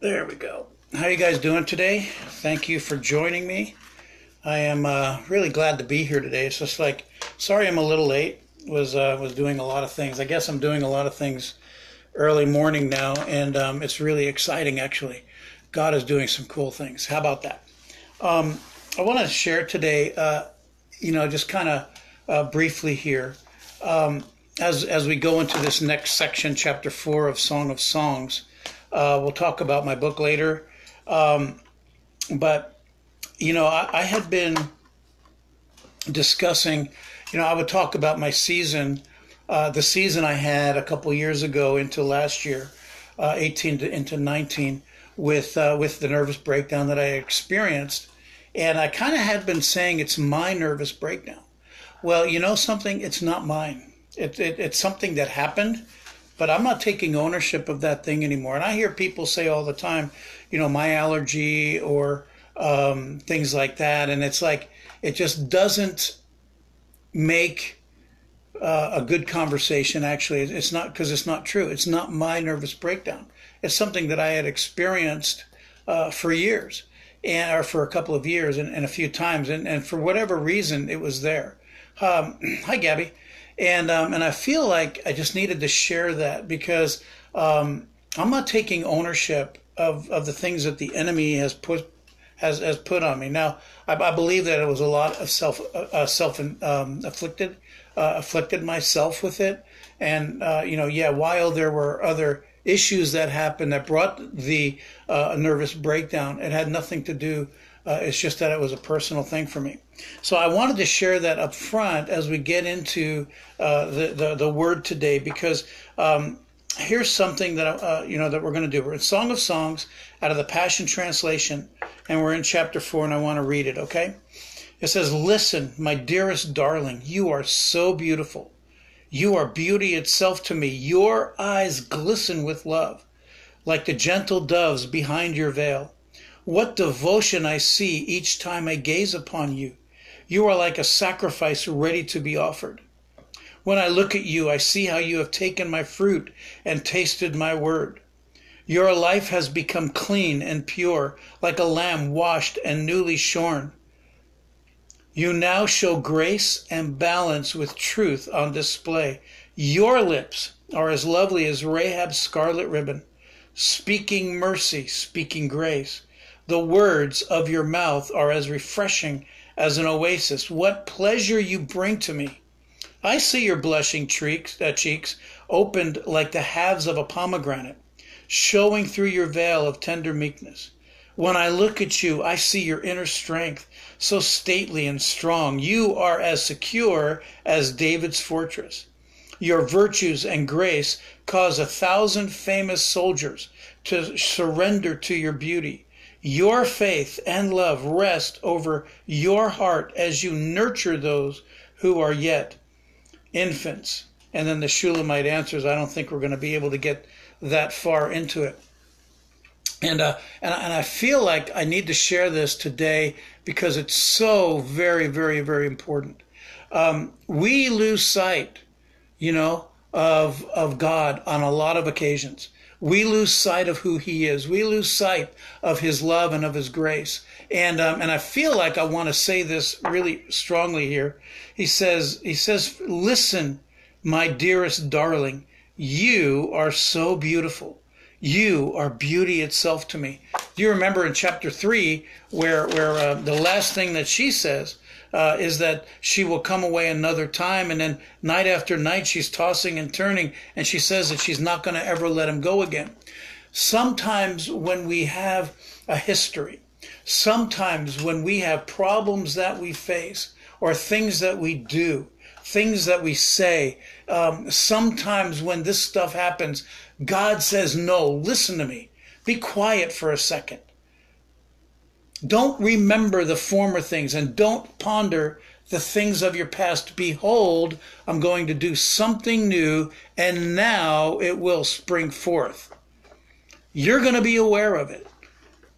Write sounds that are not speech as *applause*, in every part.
There we go. How you guys doing today? Thank you for joining me. I am uh, really glad to be here today. It's just like, sorry I'm a little late. Was uh, was doing a lot of things. I guess I'm doing a lot of things early morning now, and um, it's really exciting actually. God is doing some cool things. How about that? Um, I want to share today, uh, you know, just kind of uh, briefly here, um, as as we go into this next section, chapter four of Song of Songs. Uh, we'll talk about my book later, um, but you know, I, I, had been discussing. You know, I would talk about my season, uh, the season I had a couple years ago into last year, uh, 18 to, into 19, with uh, with the nervous breakdown that I experienced, and I kind of had been saying it's my nervous breakdown. Well, you know something? It's not mine. It, it, it's something that happened, but I'm not taking ownership of that thing anymore. And I hear people say all the time, you know, my allergy or um, things like that. And it's like, it just doesn't make uh, a good conversation. Actually, it's not because it's not true. It's not my nervous breakdown. It's something that I had experienced uh, for years and or for a couple of years and, and a few times. And, and for whatever reason, it was there. Um, *clears throat* hi, Gabby. And, um, and I feel like I just needed to share that because um, I'm not taking ownership of, of the things that the enemy has put has, has put on me. Now, I, I believe that it was a lot of self uh, uh self um, afflicted, uh, afflicted myself with it, and uh, you know, yeah, while there were other issues that happened that brought the uh, nervous breakdown, it had nothing to do. Uh, it's just that it was a personal thing for me. So I wanted to share that up front as we get into the, the, the word today because. Um, here's something that uh, you know that we're going to do. We're in Song of Songs out of the Passion Translation, and we're in chapter four, and I want to read it. Okay, it says, "Listen, my dearest darling, you are so beautiful. You are beauty itself to me. Your eyes glisten with love, like the gentle doves behind your veil. What devotion I see each time I gaze upon you. You are like a sacrifice ready to be offered." When I look at you, I see how you have taken my fruit and tasted my word. Your life has become clean and pure, like a lamb washed and newly shorn. You now show grace and balance with truth on display. Your lips are as lovely as Rahab's scarlet ribbon, speaking mercy, speaking grace. The words of your mouth are as refreshing as an oasis. What pleasure you bring to me! I see your blushing cheeks, uh, cheeks opened like the halves of a pomegranate, showing through your veil of tender meekness. When I look at you, I see your inner strength, so stately and strong. You are as secure as David's fortress. Your virtues and grace cause a thousand famous soldiers to surrender to your beauty. Your faith and love rest over your heart as you nurture those who are yet infants. And then the Shulamite answers, I don't think we're going to be able to get that far into it. And, uh, and, and I feel like I need to share this today because it's so very, very, very important. Um, we lose sight, you know, of, of God on a lot of occasions. We lose sight of who He is. We lose sight of His love and of His grace. And um, and I feel like I want to say this really strongly here. He says he says, "Listen, my dearest darling, you are so beautiful. You are beauty itself to me." Do you remember in chapter three where where uh, the last thing that she says uh, is that she will come away another time, and then night after night she's tossing and turning, and she says that she's not going to ever let him go again. Sometimes when we have a history Sometimes when we have problems that we face or things that we do, things that we say, um, sometimes when this stuff happens, God says, No, listen to me. Be quiet for a second. Don't remember the former things and don't ponder the things of your past. Behold, I'm going to do something new, and now it will spring forth. You're going to be aware of it.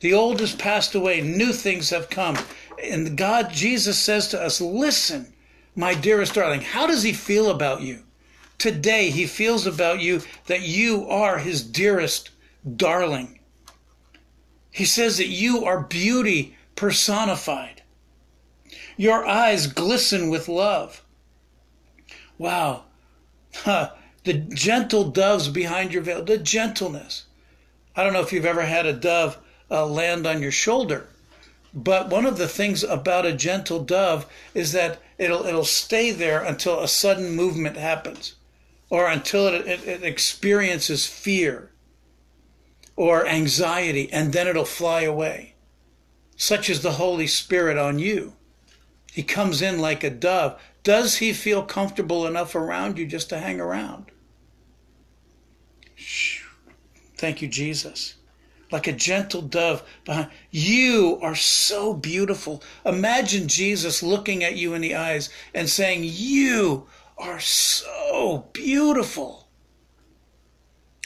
The old has passed away, new things have come. And God, Jesus says to us, Listen, my dearest darling, how does he feel about you? Today, he feels about you that you are his dearest darling. He says that you are beauty personified. Your eyes glisten with love. Wow. The gentle doves behind your veil, the gentleness. I don't know if you've ever had a dove uh, land on your shoulder, but one of the things about a gentle dove is that it'll it'll stay there until a sudden movement happens, or until it, it, it experiences fear or anxiety, and then it'll fly away. Such is the Holy Spirit on you. He comes in like a dove. Does he feel comfortable enough around you just to hang around? Thank you, Jesus. Like a gentle dove behind. You are so beautiful. Imagine Jesus looking at you in the eyes and saying, You are so beautiful.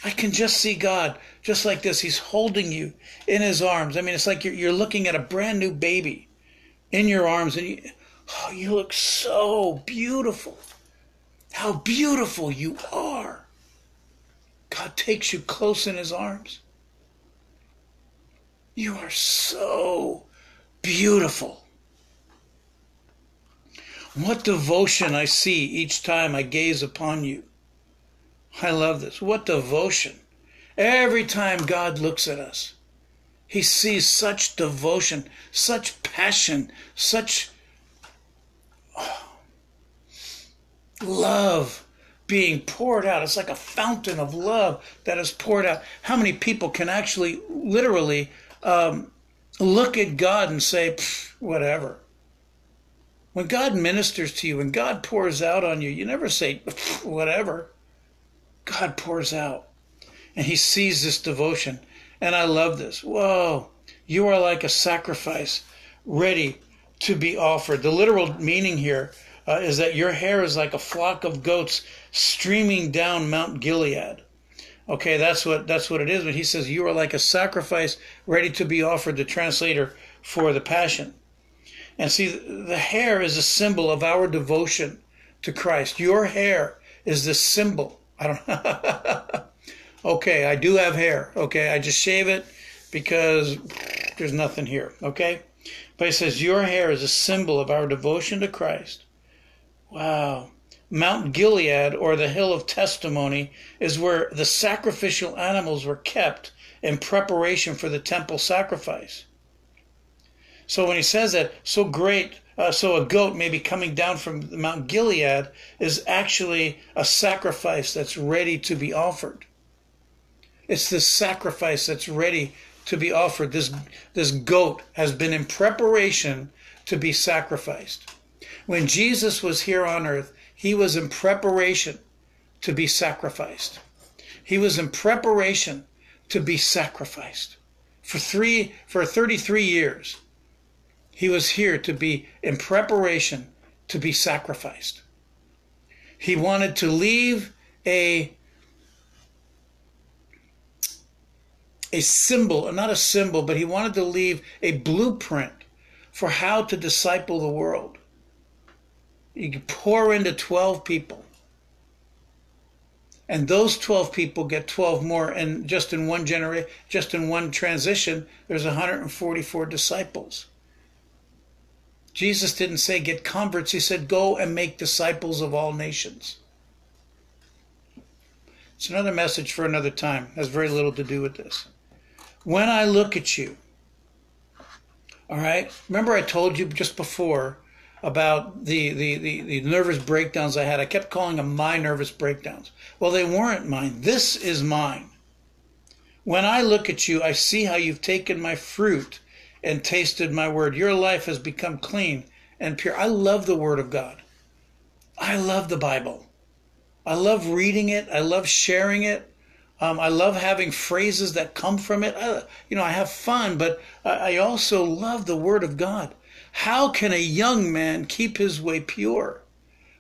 I can just see God just like this. He's holding you in his arms. I mean, it's like you're, you're looking at a brand new baby in your arms and you, oh, you look so beautiful. How beautiful you are. God takes you close in his arms. You are so beautiful. What devotion I see each time I gaze upon you. I love this. What devotion. Every time God looks at us, he sees such devotion, such passion, such oh, love being poured out. It's like a fountain of love that is poured out. How many people can actually, literally, um, look at God and say, whatever? When God ministers to you, when God pours out on you, you never say, whatever. God pours out. And He sees this devotion. And I love this. Whoa, you are like a sacrifice ready to be offered. The literal meaning here uh, is that your hair is like a flock of goats streaming down Mount Gilead. Okay, that's what that's what it is. But he says you are like a sacrifice ready to be offered. The translator for the passion, and see the hair is a symbol of our devotion to Christ. Your hair is the symbol. I don't. *laughs* okay, I do have hair. Okay, I just shave it because there's nothing here. Okay, but he says your hair is a symbol of our devotion to Christ. Wow. Mount Gilead, or the Hill of Testimony, is where the sacrificial animals were kept in preparation for the temple sacrifice. So when he says that, so great, uh, so a goat may be coming down from Mount Gilead is actually a sacrifice that's ready to be offered. It's this sacrifice that's ready to be offered. This, this goat has been in preparation to be sacrificed. When Jesus was here on earth, he was in preparation to be sacrificed. He was in preparation to be sacrificed. For three for 33 years, he was here to be in preparation to be sacrificed. He wanted to leave a a symbol, not a symbol, but he wanted to leave a blueprint for how to disciple the world. You pour into 12 people. And those 12 people get 12 more. And just in one generation, just in one transition, there's 144 disciples. Jesus didn't say get converts, he said go and make disciples of all nations. It's another message for another time. Has very little to do with this. When I look at you, all right, remember I told you just before about the, the, the, the, nervous breakdowns I had. I kept calling them my nervous breakdowns. Well, they weren't mine. This is mine. When I look at you, I see how you've taken my fruit and tasted my word. Your life has become clean and pure. I love the word of God. I love the Bible. I love reading it. I love sharing it. Um, I love having phrases that come from it. I, you know, I have fun, but I also love the Word of God. How can a young man keep his way pure?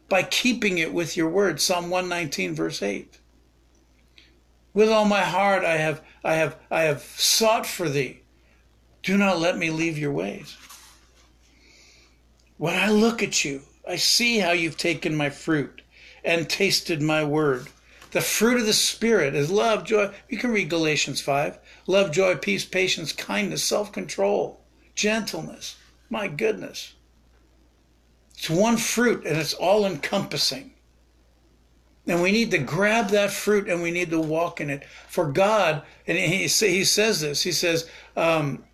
By keeping it with your word. Psalm 119, verse 8. With all my heart I have I have I have sought for thee. Do not let me leave your ways. When I look at you, I see how you've taken my fruit and tasted my word. The fruit of the Spirit is love, joy. You can read Galatians 5. Love, joy, peace, patience, kindness, self control, gentleness. My goodness. It's one fruit and it's all encompassing. And we need to grab that fruit and we need to walk in it. For God, and he, he says this, he says, um,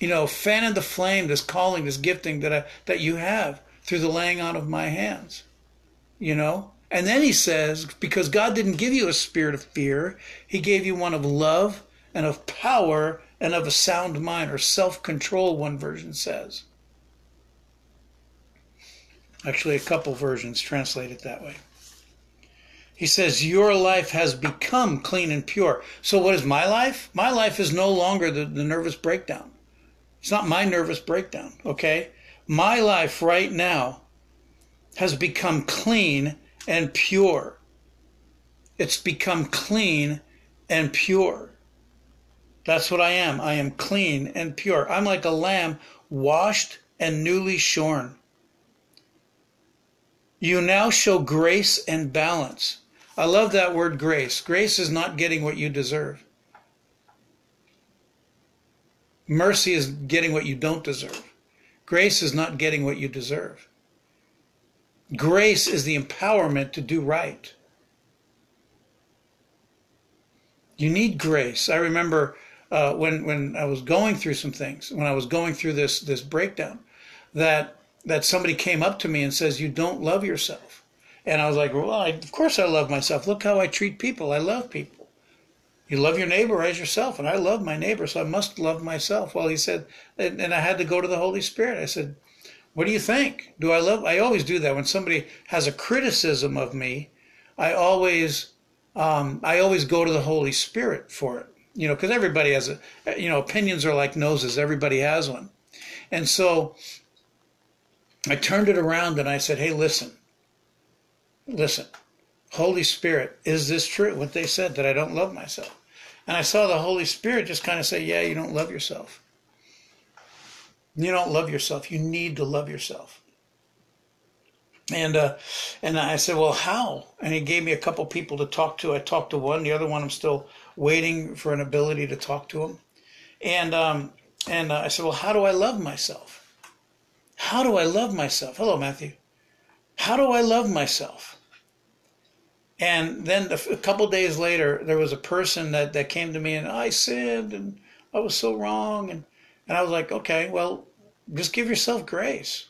you know, fan in the flame, this calling, this gifting that I, that you have through the laying on of my hands. You know? And then he says, because God didn't give you a spirit of fear, he gave you one of love and of power and of a sound mind or self control, one version says. Actually, a couple versions translate it that way. He says, Your life has become clean and pure. So, what is my life? My life is no longer the, the nervous breakdown. It's not my nervous breakdown, okay? My life right now has become clean and pure. It's become clean and pure. That's what I am. I am clean and pure. I'm like a lamb washed and newly shorn. You now show grace and balance. I love that word grace. Grace is not getting what you deserve. Mercy is getting what you don't deserve. Grace is not getting what you deserve. Grace is the empowerment to do right. You need grace. I remember uh, when when I was going through some things, when I was going through this this breakdown, that that somebody came up to me and says, "You don't love yourself," and I was like, "Well, I, of course I love myself. Look how I treat people. I love people." You love your neighbor as yourself, and I love my neighbor, so I must love myself. Well, he said, and, and I had to go to the Holy Spirit. I said, What do you think? Do I love? I always do that when somebody has a criticism of me. I always, um, I always go to the Holy Spirit for it. You know, because everybody has a, you know, opinions are like noses. Everybody has one, and so I turned it around and I said, Hey, listen, listen. Holy Spirit, is this true? What they said that I don't love myself. And I saw the Holy Spirit just kind of say, Yeah, you don't love yourself. You don't love yourself. You need to love yourself. And uh, and I said, well, how? And he gave me a couple people to talk to. I talked to one. The other one, I'm still waiting for an ability to talk to him. And um, and uh, I said, well, how do I love myself? How do I love myself? Hello, Matthew. How do I love myself? And then a couple days later, there was a person that, that came to me and I sinned and I was so wrong. And, and I was like, okay, well, just give yourself grace.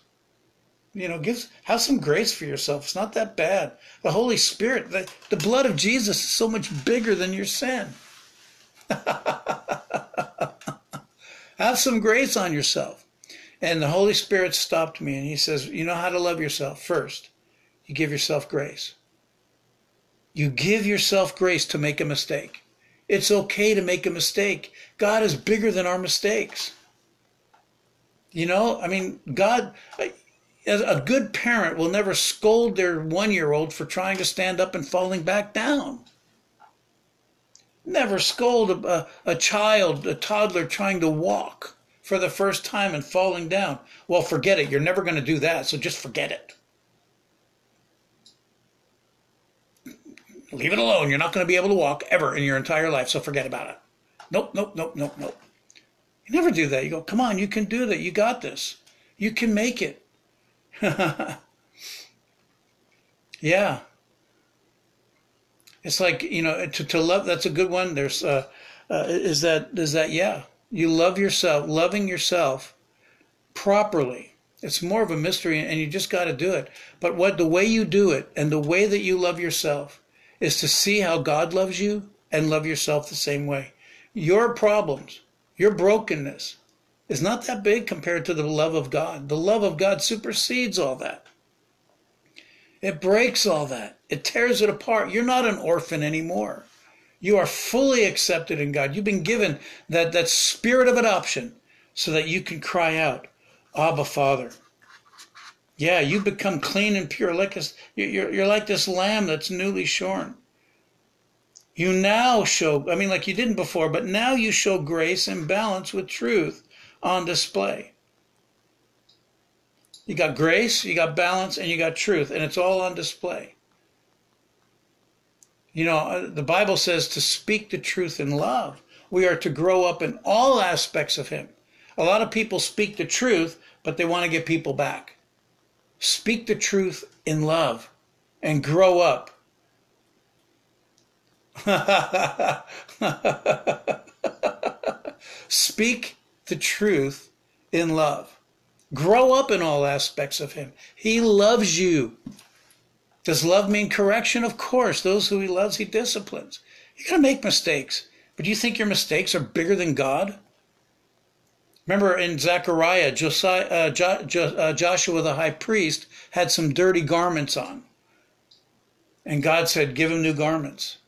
You know, give have some grace for yourself. It's not that bad. The Holy Spirit, the, the blood of Jesus is so much bigger than your sin. *laughs* have some grace on yourself. And the Holy Spirit stopped me and he says, You know how to love yourself first. You give yourself grace. You give yourself grace to make a mistake. It's okay to make a mistake. God is bigger than our mistakes. You know, I mean, God, a good parent will never scold their one year old for trying to stand up and falling back down. Never scold a, a, child, a toddler trying to walk for the first time and falling down. Well, forget it. You're never going to do that, so just forget it. Leave it alone. You're not going to be able to walk ever in your entire life, so forget about it. Nope, nope, nope, nope, nope. You never do that. You go, come on, you can do that. You got this. You can make it. *laughs* yeah. It's like, you know, to, to love, that's a good one. There's, uh, uh, is that, is that, yeah, you love yourself, loving yourself properly. It's more of a mystery and you just got to do it. But what, the way you do it and the way that you love yourself is to see how God loves you and love yourself the same way. Your problems, your brokenness is not that big compared to the love of God. The love of God supersedes all that. It breaks all that. It tears it apart. You're not an orphan anymore. You are fully accepted in God. You've been given that, that spirit of adoption so that you can cry out, Abba, Father. Yeah, you become clean and pure. Like a, you're, you're like this lamb that's newly shorn. You now show, I mean, like you didn't before, but now you show grace and balance with truth on display. You got grace, you got balance, and you got truth, and it's all on display. You know, uh, the Bible says to speak the truth in love. We are to grow up in all aspects of Him. A lot of people speak the truth, but they want to get people back. Speak the truth in love and grow up. *laughs* Speak the truth in love. Grow up in all aspects of Him. He loves you. Does love mean correction? Of course. Those who He loves, He disciplines. You're going to make mistakes. But do you think your mistakes are bigger than God? Remember in Zechariah, Josiah, uh, jo, jo, uh, Joshua the high priest had some dirty garments on. And God said, Give him new garments.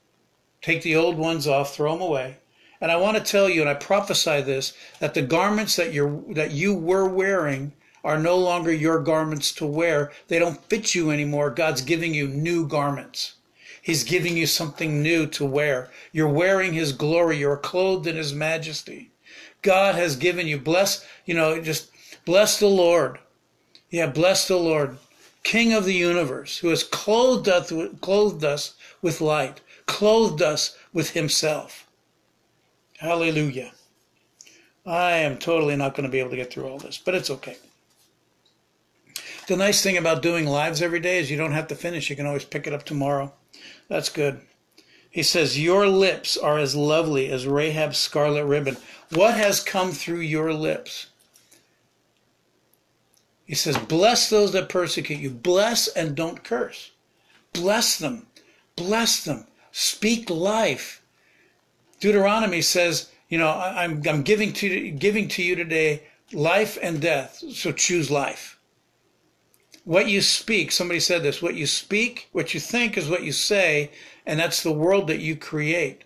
Take the old ones off, throw them away. And I want to tell you, and I prophesy this, that the garments that you're that you were wearing are no longer your garments to wear. They don't fit you anymore. God's giving you new garments. He's giving you something new to wear. You're wearing his glory. You're clothed in his majesty. God has given you. Bless, you know, just bless the Lord. Yeah, bless the Lord, King of the universe, who has clothed us, clothed us with light, clothed us with himself. Hallelujah. I am totally not going to be able to get through all this, but it's okay. The nice thing about doing lives every day is you don't have to finish. You can always pick it up tomorrow. That's good. He says, Your lips are as lovely as Rahab's scarlet ribbon. What has come through your lips? He says, Bless those that persecute you. Bless and don't curse. Bless them. Bless them. Speak life. Deuteronomy says, you know, I'm, I'm giving to giving to you today life and death. So choose life. What you speak, somebody said this, what you speak, what you think is what you say, and that's the world that you create.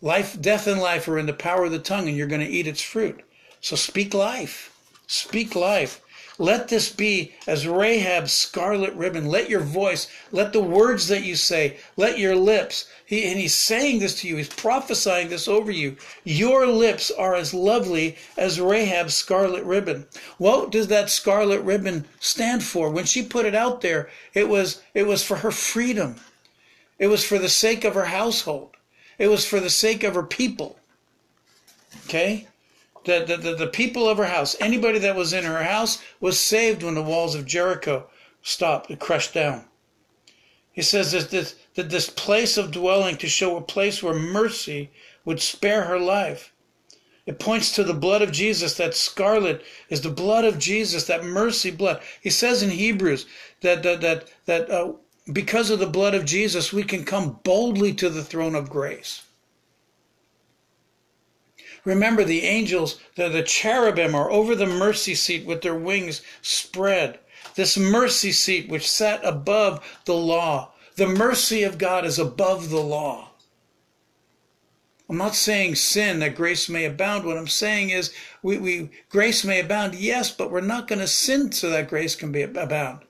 Life, death and life are in the power of the tongue, and you're going to eat its fruit. So speak life. Speak life. Let this be as Rahab's scarlet ribbon. Let your voice, let the words that you say, let your lips. He, and he's saying this to you. He's prophesying this over you. Your lips are as lovely as Rahab's scarlet ribbon. What does that scarlet ribbon stand for? When she put it out there, it was it was for her freedom. It was for the sake of her household. It was for the sake of her people. Okay? The, the, the, the, people of her house, anybody that was in her house, was saved when the walls of Jericho stopped and crushed down. He says that this, that this place of dwelling to show a place where mercy would spare her life. It points to the blood of Jesus. That scarlet is the blood of Jesus, that mercy blood. He says in Hebrews that, that, that, that uh, because of the blood of Jesus, we can come boldly to the throne of grace. Remember, the angels, the, the cherubim, are over the mercy seat with their wings spread. This mercy seat, which sat above the law, the mercy of God is above the law. I'm not saying sin that grace may abound. What I'm saying is we, we grace may abound, yes, but we're not going to sin so that grace can be abound.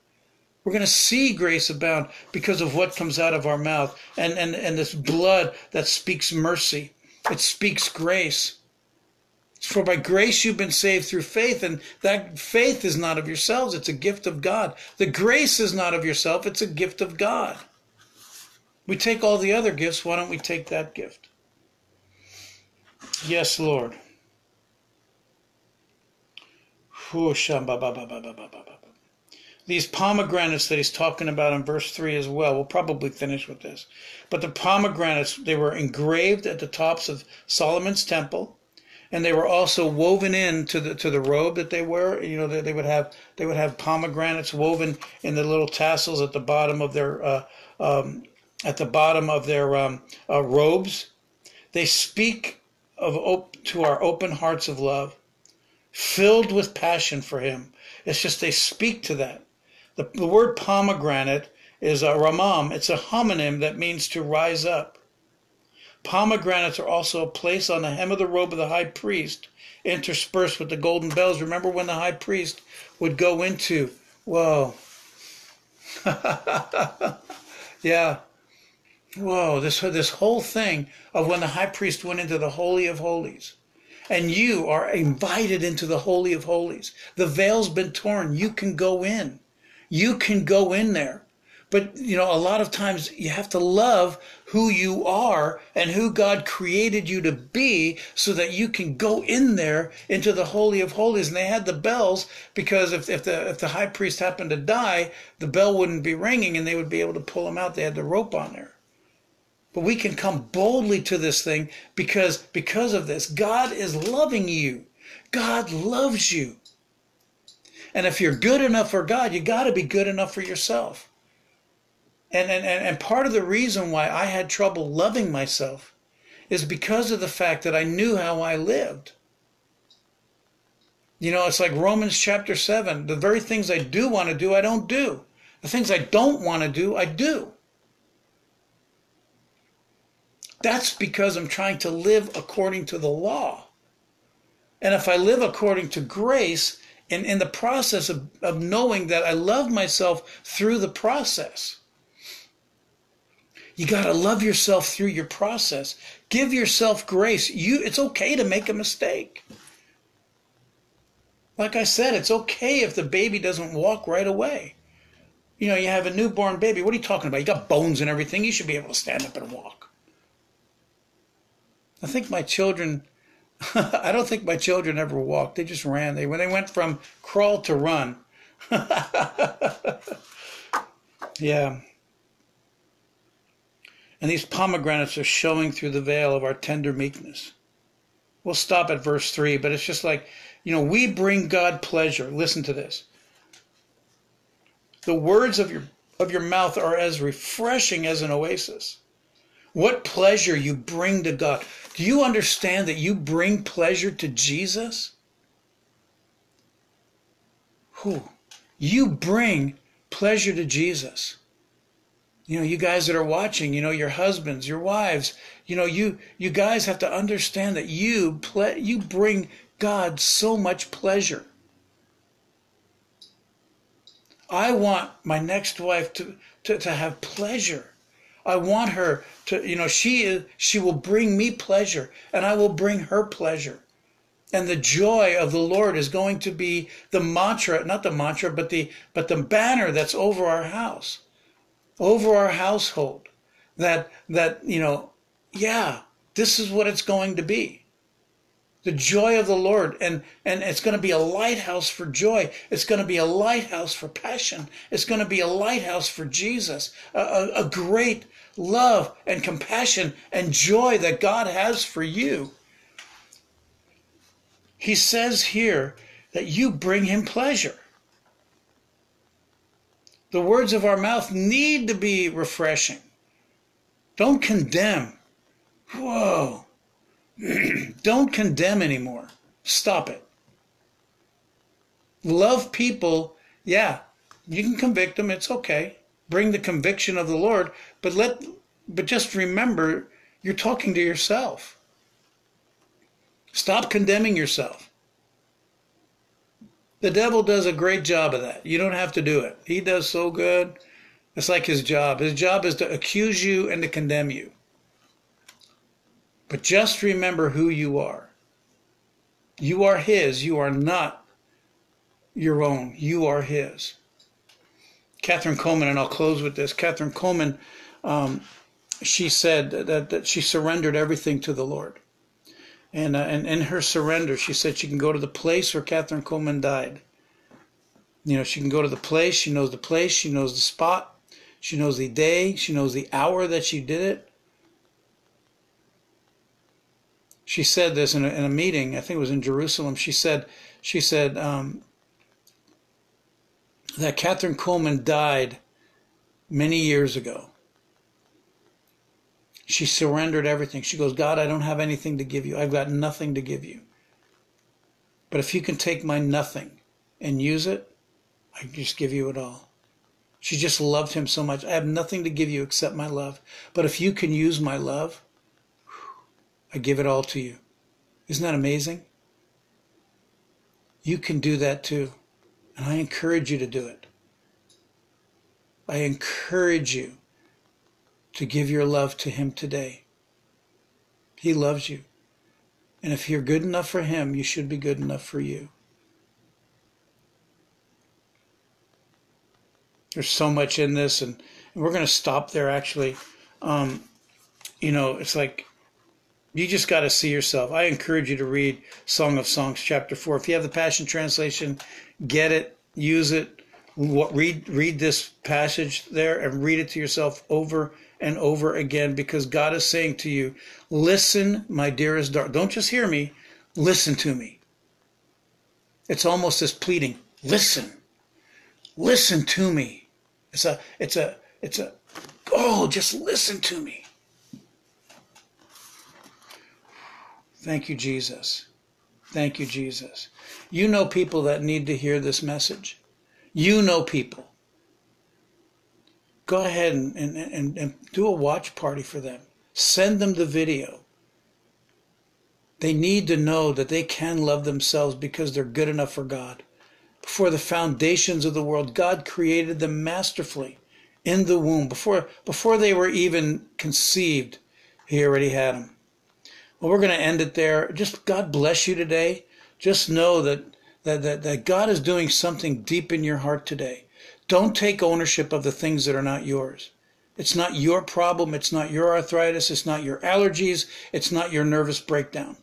We're going to see grace abound because of what comes out of our mouth and, and, and this blood that speaks mercy. It speaks grace. For by grace you've been saved through faith, and that faith is not of yourselves, it's a gift of God. The grace is not of yourself, it's a gift of God. We take all the other gifts, why don't we take that gift? Yes, Lord. These pomegranates that he's talking about in verse 3 as well, we'll probably finish with this. But the pomegranates, they were engraved at the tops of Solomon's temple and they were also woven into the to the robe that they wear. You know, they, they would have they would have pomegranates woven in the little tassels at the bottom of their uh, um, at the bottom of their um, uh, robes. They speak of op- to our open hearts of love, filled with passion for Him. It's just they speak to that. The, the word pomegranate is a ramam. It's a homonym that means to rise up. Pomegranates are also placed on the hem of the robe of the high priest, interspersed with the golden bells. Remember when the high priest would go into, whoa, *laughs* yeah, whoa, this, this whole thing of when the high priest went into the Holy of Holies. And you are invited into the Holy of Holies. The veil's been torn. You can go in. You can go in there. But, you know, a lot of times you have to love who you are and who God created you to be so that you can go in there into the Holy of Holies. And they had the bells because if, if the if the high priest happened to die, the bell wouldn't be ringing and they would be able to pull him out. They had the rope on there. But we can come boldly to this thing because because of this. God is loving you. God loves you. And if you're good enough for God, you got to be good enough for yourself. And, and, and part of the reason why I had trouble loving myself is because of the fact that I knew how I lived. You know, it's like Romans chapter 7. The very things I do want to do, I don't do. The things I don't want to do, I do. That's because I'm trying to live according to the law. And if I live according to grace, and in the process of, of knowing that I love myself through the process, you got to love yourself through your process. Give yourself grace. You it's okay to make a mistake. Like I said, it's okay if the baby doesn't walk right away. You know, you have a newborn baby. What are you talking about? You got bones and everything. You should be able to stand up and walk. I think my children *laughs* I don't think my children ever walked. They just ran. They when they went from crawl to run. *laughs* yeah. And these pomegranates are showing through the veil of our tender meekness. We'll stop at verse 3, but it's just like, you know, we bring God pleasure. Listen to this. The words of your of your mouth are as refreshing as an oasis. What pleasure you bring to God. Do you understand that you bring pleasure to Jesus? Who? You bring pleasure to Jesus you know you guys that are watching you know your husbands your wives you know you you guys have to understand that you play you bring god so much pleasure i want my next wife to to, to have pleasure i want her to you know she is she will bring me pleasure and i will bring her pleasure. And the joy of the lord is going to be the mantra not the mantra but the but the banner that's over our house over our household that that you know yeah this is what it's going to be. The joy of the lord and and it's going to be a lighthouse for joy. It's going to be a lighthouse for passion. It's going to be a lighthouse for jesus. A, a, a great love and compassion and joy that god has for you he says here that you bring him pleasure the words of our mouth need to be refreshing. Don't condemn. Whoa. *clears throat* Don't condemn anymore. Stop it. Love people. Yeah, you can convict them. It's okay. Bring the conviction of the Lord, but let but just remember you're talking to yourself. Stop condemning yourself. The devil does a great job of that. You don't have to do it. He does so good. It's like his job. His job is to accuse you and to condemn you. But just remember who you are. You are his. You are not your own. You are his. Kathryn Kuhlman, and I'll close with this. Kathryn Kuhlman, um, she said that, that she surrendered everything to the Lord. And, uh, and in her surrender, she said she can go to the place where Kathryn Kuhlman died. You know, she can go to the place. She knows the place. She knows the spot. She knows the day. She knows the hour that she did it. She said this in a, in a meeting. I think it was in Jerusalem. She said, she said um, that Kathryn Kuhlman died many years ago she surrendered everything. She goes, God, I don't have anything to give you. I've got nothing to give you. But if you can take my nothing and use it, I can just give you it all. She just loved him so much. I have nothing to give you except my love. But if you can use my love, I give it all to you. Isn't that amazing? You can do that too. And I encourage you to do it. I encourage you to give your love to Him today. He loves you. And if you're good enough for Him, you should be good enough for you. There's so much in this, and, we're going to stop there actually. Um, you know, it's like you just got to see yourself. I encourage you to read Song of Songs, chapter four. If you have the Passion Translation, get it, use it. What, read read this passage there and read it to yourself over and over again because God is saying to you, "Listen, my dearest daughter. Don't just hear me. Listen to me." It's almost as pleading. Listen, listen to me. It's a, it's a, it's a. Oh, just listen to me. Thank you, Jesus. Thank you, Jesus. You know people that need to hear this message. You know people. Go ahead and, and, and, and do a watch party for them. Send them the video. They need to know that they can love themselves because they're good enough for God. Before the foundations of the world, God created them masterfully in the womb. Before, before they were even conceived, He already had them. Well, we're going to end it there. Just God bless you today. Just know that, that, that, that God is doing something deep in your heart today. Don't take ownership of the things that are not yours. It's not your problem. It's not your arthritis. It's not your allergies. It's not your nervous breakdown.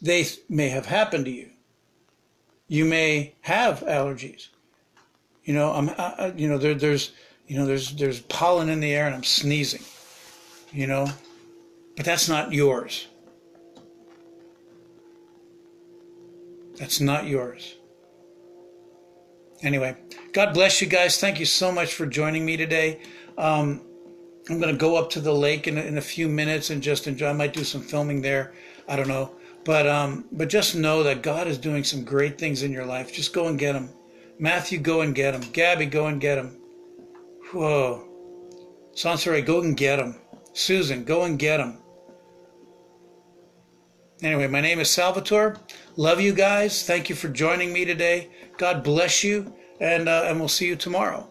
They may have happened to you. You may have allergies. You know, I'm, I, you know, there, there's, you know, there's, there's pollen in the air and I'm sneezing. You know, but that's not yours. That's not yours. Anyway, God bless you guys. Thank you so much for joining me today. Um, I'm going to go up to the lake in, in a few minutes and just enjoy. I might do some filming there. I don't know. But um, but just know that God is doing some great things in your life. Just go and get them. Matthew, go and get them. Gabby, go and get them. Whoa. Sansare, go and get them. Susan, go and get them. Anyway, my name is Salvatore. Love you guys. Thank you for joining me today. God bless you, and uh, and we'll see you tomorrow.